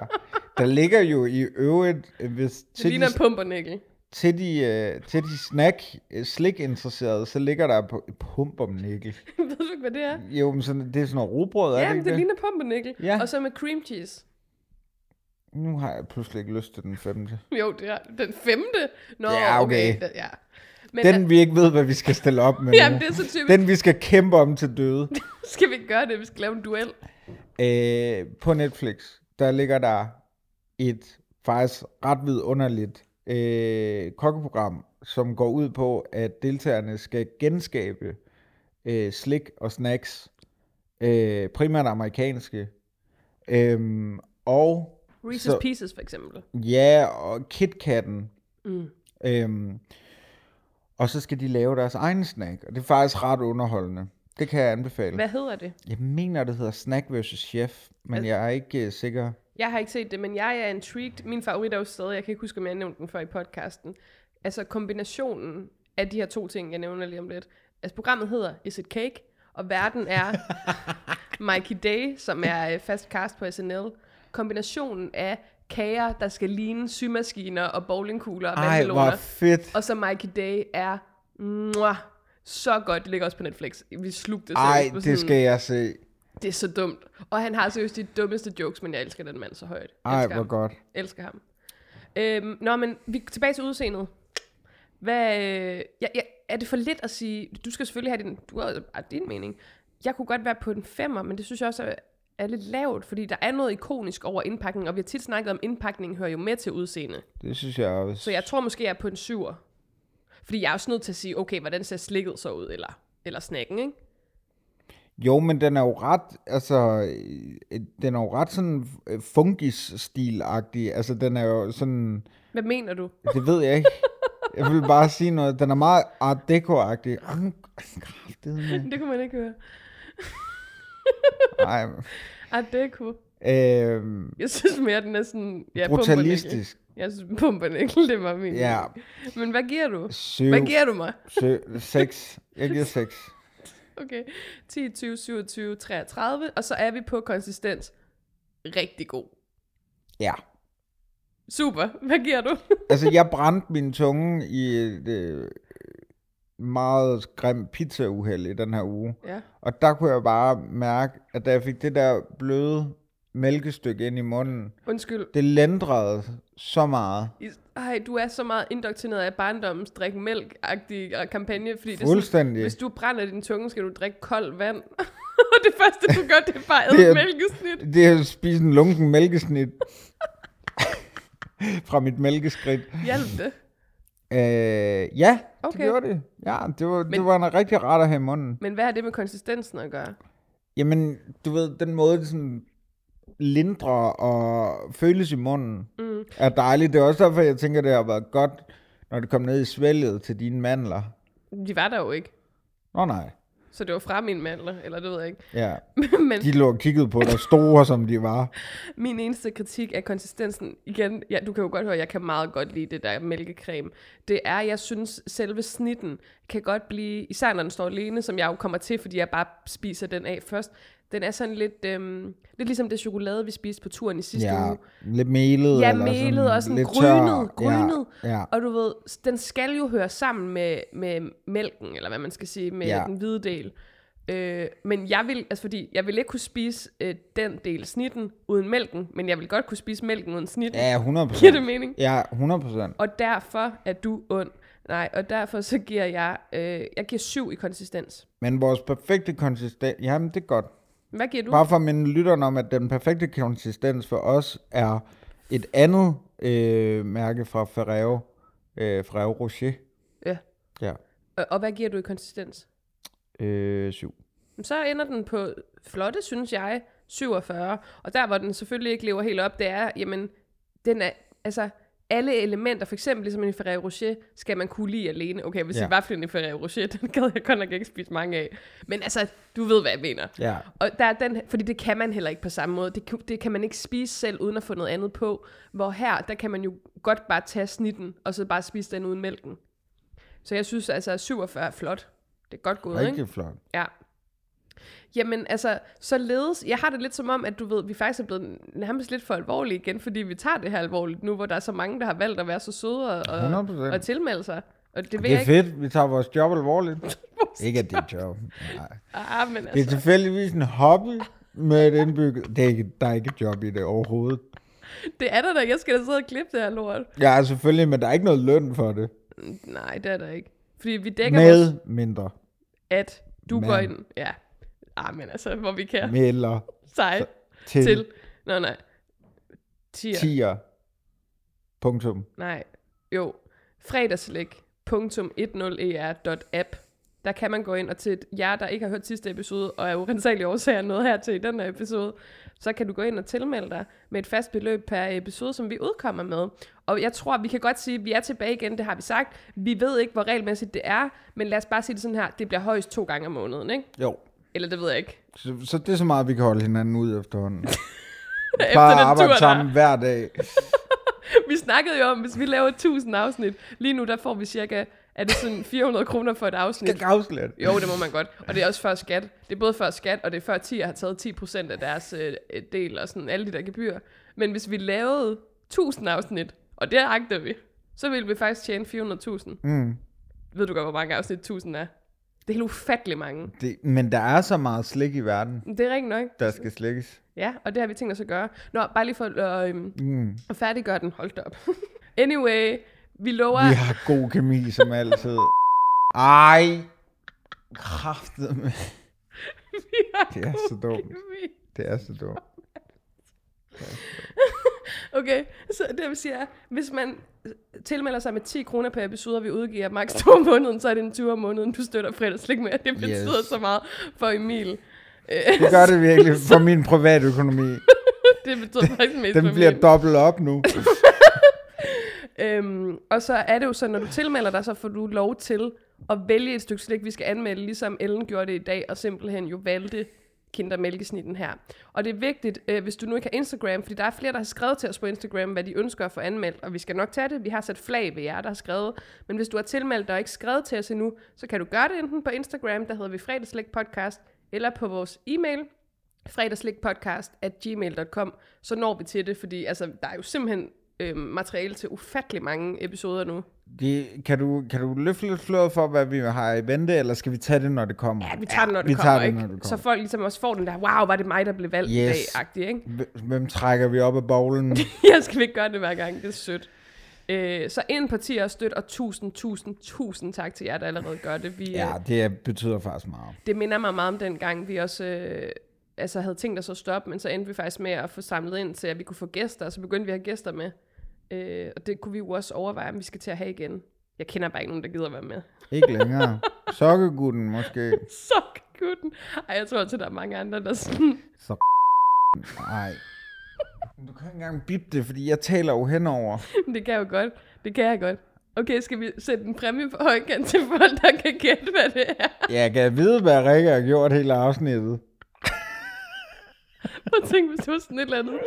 Speaker 2: Der ligger jo i øvrigt, øh, hvis
Speaker 1: Det
Speaker 2: til de,
Speaker 1: ligner en pumpernikkel.
Speaker 2: til de, øh, til de snack, øh, slik interesserede, så ligger der på pump om nikkel.
Speaker 1: Ved du ikke, hvad det er?
Speaker 2: Jo, men sådan, det er sådan noget rugbrød, er
Speaker 1: Ja,
Speaker 2: det
Speaker 1: men
Speaker 2: ikke
Speaker 1: det ligner pumpernikkel.
Speaker 2: Ja.
Speaker 1: Og så med cream cheese.
Speaker 2: Nu har jeg pludselig ikke lyst til den femte.
Speaker 1: Jo, det er den femte. Nå,
Speaker 2: Ja, okay.
Speaker 1: okay. ja. Men
Speaker 2: Den vi ikke ved, hvad vi skal stille op med
Speaker 1: Jamen, det er så typisk.
Speaker 2: Den vi skal kæmpe om til døde.
Speaker 1: skal vi ikke gøre det, vi skal lave en duel.
Speaker 2: Øh, på Netflix, der ligger der et faktisk ret vidunderligt øh, kokkeprogram, som går ud på, at deltagerne skal genskabe øh, slik og snacks, øh, primært amerikanske, øhm, og
Speaker 1: Reese's
Speaker 2: Så-
Speaker 1: Pieces for eksempel.
Speaker 2: ja, og KitKatten.
Speaker 1: Mm.
Speaker 2: Øhm, og så skal de lave deres egen snack, og det er faktisk ret underholdende. Det kan jeg anbefale.
Speaker 1: Hvad hedder det?
Speaker 2: Jeg mener, det hedder Snack vs. Chef, men jeg er ikke uh, sikker.
Speaker 1: Jeg har ikke set det, men jeg er intrigued. Min favorit er jo stadig, jeg kan ikke huske, om jeg har nævnt den før i podcasten. Altså kombinationen af de her to ting, jeg nævner lige om lidt. Altså programmet hedder Is It Cake? Og verden er Mikey Day, som er øh, fast cast på SNL. Kombinationen af kager, der skal ligne symaskiner og bowlingkugler og
Speaker 2: Ej, hvor fedt.
Speaker 1: Og så Mikey Day er mwah, så godt. Det ligger også på Netflix. Vi slugte det
Speaker 2: Ej,
Speaker 1: på
Speaker 2: det
Speaker 1: sådan-
Speaker 2: skal jeg se.
Speaker 1: Det er så dumt. Og han har seriøst de dummeste jokes, men jeg elsker den mand så højt.
Speaker 2: Ej,
Speaker 1: elsker
Speaker 2: hvor
Speaker 1: ham.
Speaker 2: godt.
Speaker 1: Elsker ham. Øhm, nå, men vi tilbage til udseendet. Hvad, øh, ja, ja, er det for lidt at sige, du skal selvfølgelig have din, du har har din mening. Jeg kunne godt være på en femmer, men det synes jeg også er, er lidt lavt, fordi der er noget ikonisk over indpakningen, og vi har tit snakket om, at indpakningen hører jo med til udseende.
Speaker 2: Det synes jeg også.
Speaker 1: Så jeg tror måske, jeg er på en syver. Fordi jeg er også nødt til at sige, okay, hvordan ser slikket så ud, eller, eller snacken, ikke?
Speaker 2: Jo, men den er jo ret, altså, øh, den er jo ret sådan øh, fungis-stil-agtig. Altså, den er jo sådan,
Speaker 1: Hvad mener du?
Speaker 2: det ved jeg ikke. Jeg vil bare sige noget, den er meget art deco-agtig.
Speaker 1: Det kunne man ikke høre.
Speaker 2: Ej,
Speaker 1: Ah, det kunne.
Speaker 2: øhm,
Speaker 1: Jeg synes mere, den er sådan... Ja,
Speaker 2: brutalistisk.
Speaker 1: Jeg synes, pumpernikkel, det var min.
Speaker 2: Ja,
Speaker 1: Men hvad giver du?
Speaker 2: syv,
Speaker 1: Hvad giver du mig?
Speaker 2: syv, seks. Jeg giver seks.
Speaker 1: Okay. 10, 20, 27, 33. Og så er vi på konsistens. Rigtig god.
Speaker 2: Ja.
Speaker 1: Super. Hvad giver du?
Speaker 2: Altså, jeg brændte min tunge i et øh, meget grimt pizzauheld i den her uge.
Speaker 1: ja.
Speaker 2: Og der kunne jeg bare mærke, at da jeg fik det der bløde mælkestykke ind i munden,
Speaker 1: Undskyld.
Speaker 2: det lendrede så meget.
Speaker 1: I- Ej, du er så meget indoktrineret af barndommens drik mælk-agtig øh, kampagne, fordi det er sådan, hvis du brænder din tunge, skal du drikke koldt vand. og det første, du gør, det er bare æde mælkesnit.
Speaker 2: Det er at spise en lunken mælkesnit fra mit mælkeskridt.
Speaker 1: Hjælp det.
Speaker 2: Øh, ja,
Speaker 1: Okay.
Speaker 2: det gjorde det. Ja, det var,
Speaker 1: Men-
Speaker 2: det var en rigtig ret at have i munden.
Speaker 1: Men hvad har det med konsistensen at gøre?
Speaker 2: Jamen, du ved, den måde, det sådan lindrer og føles i munden,
Speaker 1: Mm.
Speaker 2: er dejligt. Det er også derfor, jeg tænker, det har været godt, når det kom ned i svælget til dine mandler.
Speaker 1: De var der jo ikke.
Speaker 2: Nå nej,
Speaker 1: Så det var fra min mandler, eller det ved jeg ikke.
Speaker 2: ja.
Speaker 1: Men
Speaker 2: De lå og kiggede på dig, store som de var.
Speaker 1: min eneste kritik af konsistensen, igen, ja, du kan jo godt høre, jeg kan meget godt lide det der mælkecreme, det er, jeg synes, selve snitten kan godt blive, især når den står alene, som jeg jo kommer til, fordi jeg bare spiser den af først, den er sådan lidt, øhm, lidt ligesom det chokolade, vi spiste på turen i sidste
Speaker 2: Ja,
Speaker 1: uge.
Speaker 2: lidt melet.
Speaker 1: Ja, melet og sådan
Speaker 2: lidt
Speaker 1: grynet,
Speaker 2: tør.
Speaker 1: grynet.
Speaker 2: Ja, ja.
Speaker 1: Og du ved, den skal jo høre sammen med, med mælken, eller hvad man skal sige, med
Speaker 2: Ja.
Speaker 1: den hvide del. Øh, men jeg vil, altså fordi, jeg vil ikke kunne spise øh, den del snitten uden mælken, men jeg vil godt kunne spise mælken uden snitten.
Speaker 2: Ja, 100
Speaker 1: Giver det mening?
Speaker 2: Ja, 100 procent.
Speaker 1: Og derfor er du ond. Nej, og derfor så giver jeg, øh, jeg giver syv i konsistens.
Speaker 2: Men vores perfekte konsistens, jamen det er godt.
Speaker 1: Hvad giver du?
Speaker 2: Bare for at minde lytteren om, at den perfekte konsistens for os er et andet øh, mærke fra Ferrero, øh, Ferrero Rocher.
Speaker 1: Ja.
Speaker 2: Ja,
Speaker 1: Og, og hvad giver du i konsistens?
Speaker 2: øh, syv.
Speaker 1: Så ender den på flotte, synes jeg, 47. Og der, hvor den selvfølgelig ikke lever helt op, det er, jamen, den er, altså, alle elementer, for eksempel ligesom en Ferrero Rocher, skal man kunne lide alene. Okay, hvis
Speaker 2: Ja.
Speaker 1: det var for en Ferrero Rocher, den gad jeg godt nok ikke spise mange af. Men altså, du ved, hvad jeg mener.
Speaker 2: Ja.
Speaker 1: Og der er den, fordi det kan man heller ikke på samme måde. Det, kan- det kan man ikke spise selv, uden at få noget andet på. Hvor her, der kan man jo godt bare tage snitten, og så bare spise den uden mælken. Så jeg synes altså, at 47 er flot. Det er godt gået, ikke?
Speaker 2: Rigtig flot.
Speaker 1: Ja. Jamen, altså, således, jeg har det lidt som om, at du ved, vi faktisk er blevet nærmest lidt for alvorlige igen, fordi vi tager det her alvorligt nu, hvor der er så mange, der har valgt at være så søde og, og,
Speaker 2: 100%.
Speaker 1: og tilmelde sig. Og det, vil
Speaker 2: Det
Speaker 1: jeg
Speaker 2: er
Speaker 1: ikke.
Speaker 2: fedt, vi tager vores job alvorligt. ikke at det er job. Nej.
Speaker 1: Ah, men
Speaker 2: Det er
Speaker 1: altså,
Speaker 2: tilfældigvis en hobby med et indbygget. Det er ikke, der er ikke et job i det overhovedet.
Speaker 1: det er der da. Jeg skal da sidde og klippe det her lort.
Speaker 2: Ja, selvfølgelig, men der er ikke noget løn for det.
Speaker 1: Nej, det er der ikke. Fordi vi dækker vores,
Speaker 2: Med mindre.
Speaker 1: at du
Speaker 2: Men.
Speaker 1: går ind. Ja. Ah, men altså, hvor vi kan.
Speaker 2: Melder
Speaker 1: Sej
Speaker 2: til,
Speaker 1: til. Nå, nej. Tier.
Speaker 2: tier. Punktum.
Speaker 1: Nej, jo. fredagslæg.10er.app. Der kan man gå ind, og til jer, der ikke har hørt sidste episode, og er urensagelige årsager noget her til i den her episode, så kan du gå ind og tilmelde dig med et fast beløb per episode, som vi udkommer med. Og jeg tror, vi kan godt sige, at vi er tilbage igen, det har vi sagt. Vi ved ikke, hvor regelmæssigt det er, men lad os bare sige det sådan her, det bliver højst to gange om måneden, ikke?
Speaker 2: Jo.
Speaker 1: Eller det ved jeg ikke.
Speaker 2: Så, så det er så meget, vi kan holde hinanden ud efterhånden. Vi
Speaker 1: Efter
Speaker 2: arbejde
Speaker 1: tur, der-
Speaker 2: sammen hver dag.
Speaker 1: Vi snakkede jo om, hvis vi laver 1000 afsnit, lige nu der får vi cirka, er det sådan 400 kroner for et afsnit?
Speaker 2: Skal det.
Speaker 1: Jo, det må man godt. Og det er også før skat. Det er både før skat, og det er før 10 har taget 10% af deres øh, del, og sådan alle de der gebyr. Men hvis vi lavede 1000 afsnit, og det agter vi, så ville vi faktisk tjene 400.000.
Speaker 2: Mm.
Speaker 1: Ved du godt, hvor mange afsnit 1000 er? Det er helt ufattelig mange.
Speaker 2: Det, men der er så meget slik i verden,
Speaker 1: Det er rigtigt nok.
Speaker 2: der skal slikkes.
Speaker 1: Ja, og det har vi tænkt os at gøre. Nå, bare lige for at, øh,
Speaker 2: Mm.
Speaker 1: at færdiggøre den. Hold da op. anyway, vi lover...
Speaker 2: Vi har god kemi, som altid. Ej. Kraftet med.
Speaker 1: vi har
Speaker 2: Det er
Speaker 1: god
Speaker 2: så dumt.
Speaker 1: kemi.
Speaker 2: Det er så dumt.
Speaker 1: Okay, så det vil sige, at hvis man tilmelder sig med 10 kroner per episode, og vi udgiver maks 2 om måneden, så er det en 20 om måneden, du støtter fredagslik med. Det betyder
Speaker 2: Yes.
Speaker 1: så meget for Emil. Øh,
Speaker 2: Det gør det virkelig for min privatøkonomi.
Speaker 1: det betyder faktisk mest
Speaker 2: Den
Speaker 1: for
Speaker 2: bliver
Speaker 1: min.
Speaker 2: dobbelt op nu.
Speaker 1: Øhm, og så er det jo så, når du tilmelder dig, så får du lov til at vælge et stykke slik, vi skal anmelde, ligesom Ellen gjorde det i dag, og simpelthen jo valgte kindermælkesnitten her. Og det er vigtigt, øh, hvis du nu ikke har Instagram, fordi der er flere, der har skrevet til os på Instagram, hvad de ønsker at få anmeldt, og vi skal nok tage det. Vi har sat flag ved jer, der har skrevet. Men hvis du har tilmeldt dig og ikke skrevet til os endnu, så kan du gøre det enten på Instagram, der hedder vi fredagslæg podcast, eller på vores e-mail, fredagslægpodcast at gmail.com, så når vi til det, fordi altså, der er jo simpelthen øh, materiale til ufattelig mange episoder nu.
Speaker 2: De, kan, du, kan du løfte lidt flødet for, hvad vi har i vente, eller skal vi tage det, når det kommer?
Speaker 1: Ja, vi tager det, når det
Speaker 2: vi
Speaker 1: kommer,
Speaker 2: tager det, når det
Speaker 1: Så
Speaker 2: kommer.
Speaker 1: folk ligesom også får den der, wow, var det mig, der blev valgt yes. i dag, ikke?
Speaker 2: Hvem- trækker vi op af bowlen?
Speaker 1: Jeg skal ikke gøre det hver gang, det er sødt. Øh, så ind på tier og støt, og tusind, tusind, tusind tak til jer, der allerede gør det. Vi,
Speaker 2: ja,
Speaker 1: øh,
Speaker 2: det betyder faktisk meget.
Speaker 1: det minder mig meget om den gang, vi også øh, altså havde tænkt os at stoppe, men så endte vi faktisk med at få samlet ind til, at vi kunne få gæster, og så begyndte vi at have gæster med. Øh, og det kunne vi jo også overveje, om vi skal til at have igen. Jeg kender bare ikke nogen, der gider være med.
Speaker 2: Ikke længere. Sokkegutten måske.
Speaker 1: Så gutten. Ej, jeg tror også, der er mange andre, der sådan...
Speaker 2: Så Nej. Du kan ikke engang bip det, fordi jeg taler jo henover.
Speaker 1: det kan jeg jo godt. Det kan jeg godt. Okay, skal vi sætte en præmie på højkant til folk, der kan gætte, hvad det er?
Speaker 2: Jeg kan vide, hvad Rikke har gjort hele afsnittet.
Speaker 1: Og tænk, hvis det var sådan et eller andet.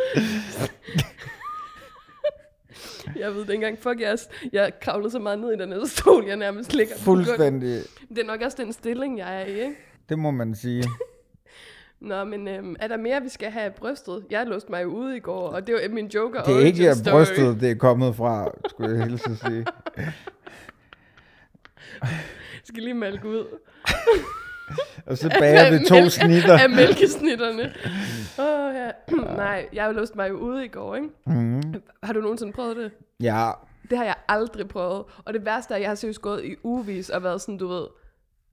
Speaker 1: Jeg ved det ikke engang. Fuck, jeg, jeg kravlede så meget ned i den her stol, jeg nærmest ligger på.
Speaker 2: Fuldstændig.
Speaker 1: Det er nok også den stilling, jeg er i, ikke?
Speaker 2: Det må man sige.
Speaker 1: Nå, men øhm, er der mere, vi skal have brystet? Jeg låste mig jo ude i går, og det var min joker
Speaker 2: Det er ikke
Speaker 1: story.
Speaker 2: brystet, det er kommet fra, skulle jeg hilse sige.
Speaker 1: Skal lige mælke ud.
Speaker 2: Og så bager vi to snitter.
Speaker 1: Af mælkesnitterne. Åh, oh, ja. Nej, jeg har jo låst mig jo ude i går, ikke?
Speaker 2: Mm.
Speaker 1: Har du nogensinde prøvet det?
Speaker 2: Ja,
Speaker 1: Det har jeg aldrig prøvet. Og det værste er, at jeg har seriøst gået i uvis og været sådan, du ved,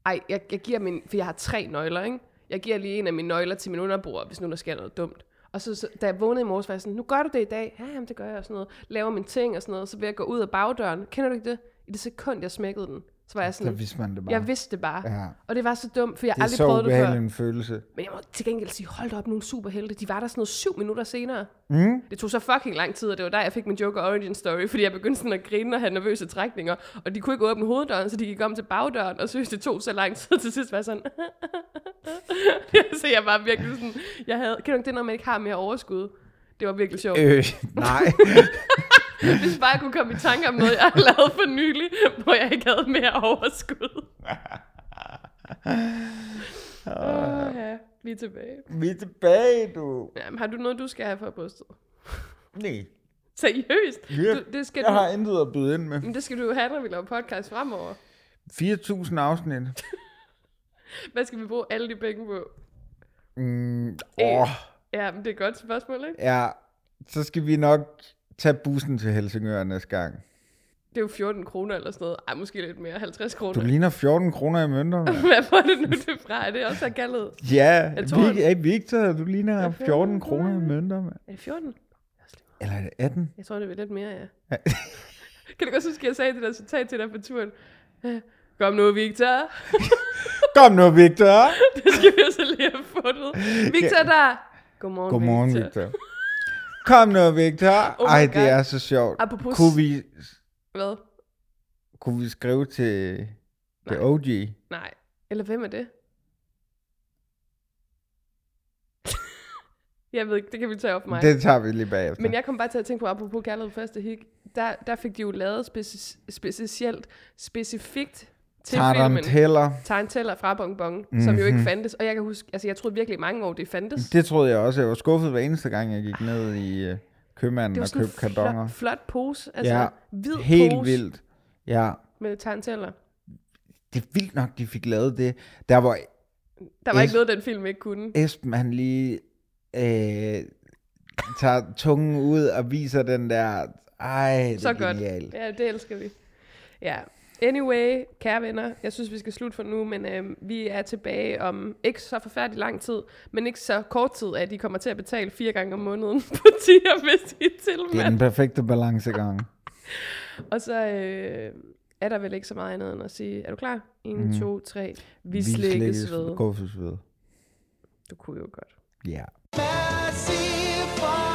Speaker 1: ej, jeg, jeg giver min, for jeg har tre nøgler, ikke? jeg giver lige en af mine nøgler til min underbror, hvis nu der sker noget dumt. Og så, så da jeg vågnede i morges, var jeg sådan, nu gør du det i dag. Ja, jamen, det gør jeg og sådan noget. Laver mine ting og sådan noget. Så vil jeg gå ud af bagdøren. Kender du ikke det? I det sekund, jeg smækkede den, så var jeg
Speaker 2: Så
Speaker 1: sådan,
Speaker 2: vidste man det bare.
Speaker 1: jeg vidste det bare.
Speaker 2: Ja.
Speaker 1: Og det var så dumt, for jeg
Speaker 2: det er
Speaker 1: aldrig
Speaker 2: så
Speaker 1: prøvet det før.
Speaker 2: ubehagelig en følelse.
Speaker 1: Men jeg må til gengæld sige, hold da op, nogle superhelte. De var der sådan noget syv minutter senere.
Speaker 2: Mm.
Speaker 1: Det tog så fucking lang tid, og det var der, jeg fik min Joker Origin Story, fordi jeg begyndte sådan at grine og have nervøse trækninger, og de kunne ikke åbne hoveddøren, så de gik om til bagdøren, og synes det tog så lang tid, til sidst var jeg sådan... så jeg var virkelig sådan... Jeg havde, kan du ikke det, når man ikke har mere overskud? Det var virkelig sjovt.
Speaker 2: Øh, nej.
Speaker 1: Hvis bare jeg kunne komme i tanke om noget, jeg har lavet for nylig, hvor jeg ikke havde mere overskud. Åh, ja, vi er tilbage.
Speaker 2: Vi er tilbage, du.
Speaker 1: Jamen, har du noget, du skal have for brystet?
Speaker 2: Nej.
Speaker 1: Seriøst?
Speaker 2: Ja,
Speaker 1: Du, det, skal
Speaker 2: Jeg
Speaker 1: du,
Speaker 2: har intet at byde ind med.
Speaker 1: men det skal du jo have, når vi laver podcast fremover.
Speaker 2: 4.000 afsnit.
Speaker 1: Hvad skal vi bruge alle de penge på?
Speaker 2: Mm, åh,
Speaker 1: Ja, men det er et godt spørgsmål, ikke?
Speaker 2: ja. Så skal vi nok tage bussen til Helsingør næste gang.
Speaker 1: Det er jo 14 kroner eller sådan noget. Ej, måske lidt mere. 50 kroner.
Speaker 2: Du ligner 14 kroner i mønter, mand.
Speaker 1: Hvad var det nu, det fra? Er det også kaldet?
Speaker 2: Ja, hey, Victor, du ligner 14
Speaker 1: 14
Speaker 2: kroner i mønter, mand.
Speaker 1: Er det 14?
Speaker 2: Eller er det 18?
Speaker 1: Jeg tror, det er lidt mere, ja. kan du godt huske, at jeg sagde det der citat til dig på turen? Øh, Kom nu, Victor.
Speaker 2: Kom nu, Victor.
Speaker 1: det skal vi jo så lige have fundet. Victor der. Godmorgen,
Speaker 2: Godmorgen,
Speaker 1: Victor.
Speaker 2: Victor. Kom nu, Victor.
Speaker 1: Oh
Speaker 2: Ej,
Speaker 1: God.
Speaker 2: det er så sjovt.
Speaker 1: Apropos...
Speaker 2: Kunne vi,
Speaker 1: Hvad?
Speaker 2: kunne vi skrive til The
Speaker 1: Nej.
Speaker 2: OG?
Speaker 1: Nej. Eller hvem er det? jeg ved ikke, det kan vi tage op mig.
Speaker 2: Det tager vi lige bagefter.
Speaker 1: Men jeg kom bare til at tænke på, apropos kærlighed første hik, der, der fik de jo lavet speci- specielt, specifikt til filmen.
Speaker 2: Taranteller.
Speaker 1: Taranteller fra Bonbon, mm-hmm. som jo
Speaker 2: Mhm.
Speaker 1: ikke fandtes. Og jeg kan huske, altså jeg troede virkelig mange år, det fandtes.
Speaker 2: Det troede jeg også. Jeg var skuffet hver eneste gang, jeg gik ned i uh, købmanden
Speaker 1: det var
Speaker 2: og købte kardonger.
Speaker 1: flot, flot pose. Altså
Speaker 2: Ja,
Speaker 1: hvid
Speaker 2: Helt
Speaker 1: pose
Speaker 2: vildt. Ja,
Speaker 1: med taranteller.
Speaker 2: det er vildt nok, de fik lavet det. Der hvor
Speaker 1: Der var
Speaker 2: Es-
Speaker 1: ikke noget, den film ikke kunne.
Speaker 2: Esben han lige øh, tager tungen ud og viser den der... Ej, det
Speaker 1: Så
Speaker 2: er
Speaker 1: godt.
Speaker 2: genialt.
Speaker 1: Ja, det elsker vi. Ja. Anyway, kære venner, jeg synes, vi skal slutte for nu, men øh, vi er tilbage om ikke så forfærdelig lang tid, men ikke så kort tid, at de kommer til at betale fire gange om måneden på tier, hvis er til,
Speaker 2: Det er den perfekte balancegang.
Speaker 1: Og så øh, er der vel ikke så meget andet end at sige, er du klar? 1,
Speaker 2: Mhm.
Speaker 1: 2, 3. Vi slækkes ved.
Speaker 2: Gåses ved.
Speaker 1: Du kunne jo godt.
Speaker 2: Ja.
Speaker 8: Massive